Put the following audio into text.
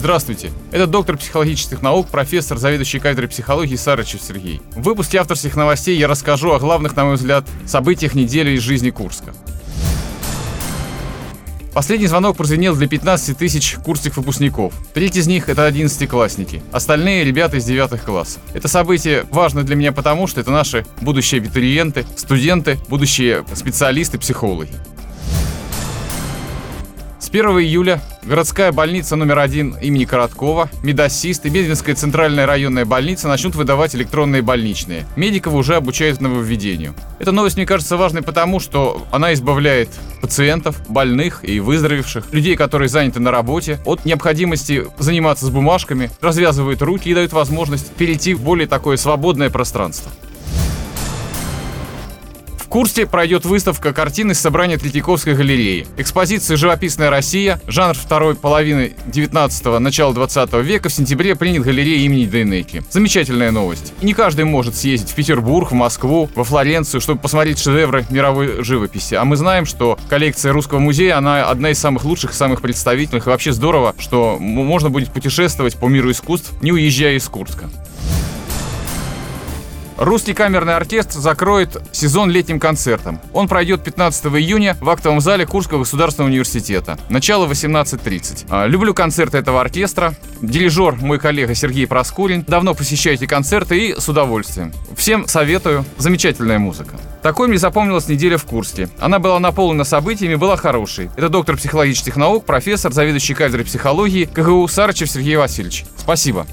Здравствуйте. Это доктор психологических наук, профессор, заведующий кафедрой психологии Сарычев Сергей. В выпуске авторских новостей я расскажу о главных, на мой взгляд, событиях недели из жизни Курска. Последний звонок прозвенел для 15 тысяч курсных выпускников. Треть из них — это 11-классники. Остальные — ребята из 9 классов. Это событие важно для меня потому, что это наши будущие абитуриенты, студенты, будущие специалисты, психологи. С 1 июля городская больница номер один имени Короткова, Медассист и Бединская центральная районная больница начнут выдавать электронные больничные. Медиков уже обучают нововведению. Эта новость мне кажется важной потому, что она избавляет пациентов, больных и выздоровевших, людей, которые заняты на работе, от необходимости заниматься с бумажками, развязывают руки и дают возможность перейти в более такое свободное пространство. Курске пройдет выставка картин из собрания Третьяковской галереи. Экспозиция «Живописная Россия», жанр второй половины 19-го, начала 20 века в сентябре принят галерея имени Дейнеки. Замечательная новость. И не каждый может съездить в Петербург, в Москву, во Флоренцию, чтобы посмотреть шедевры мировой живописи. А мы знаем, что коллекция Русского музея, она одна из самых лучших, самых представительных. И вообще здорово, что можно будет путешествовать по миру искусств, не уезжая из Курска. Русский камерный оркестр закроет сезон летним концертом. Он пройдет 15 июня в актовом зале Курского государственного университета. Начало 18.30. А, люблю концерты этого оркестра. Дирижер мой коллега Сергей Проскурин. Давно посещаете концерты и с удовольствием. Всем советую. Замечательная музыка. Такой мне запомнилась неделя в Курске. Она была наполнена событиями, была хорошей. Это доктор психологических наук, профессор, заведующий кафедрой психологии КГУ Сарычев Сергей Васильевич. Спасибо.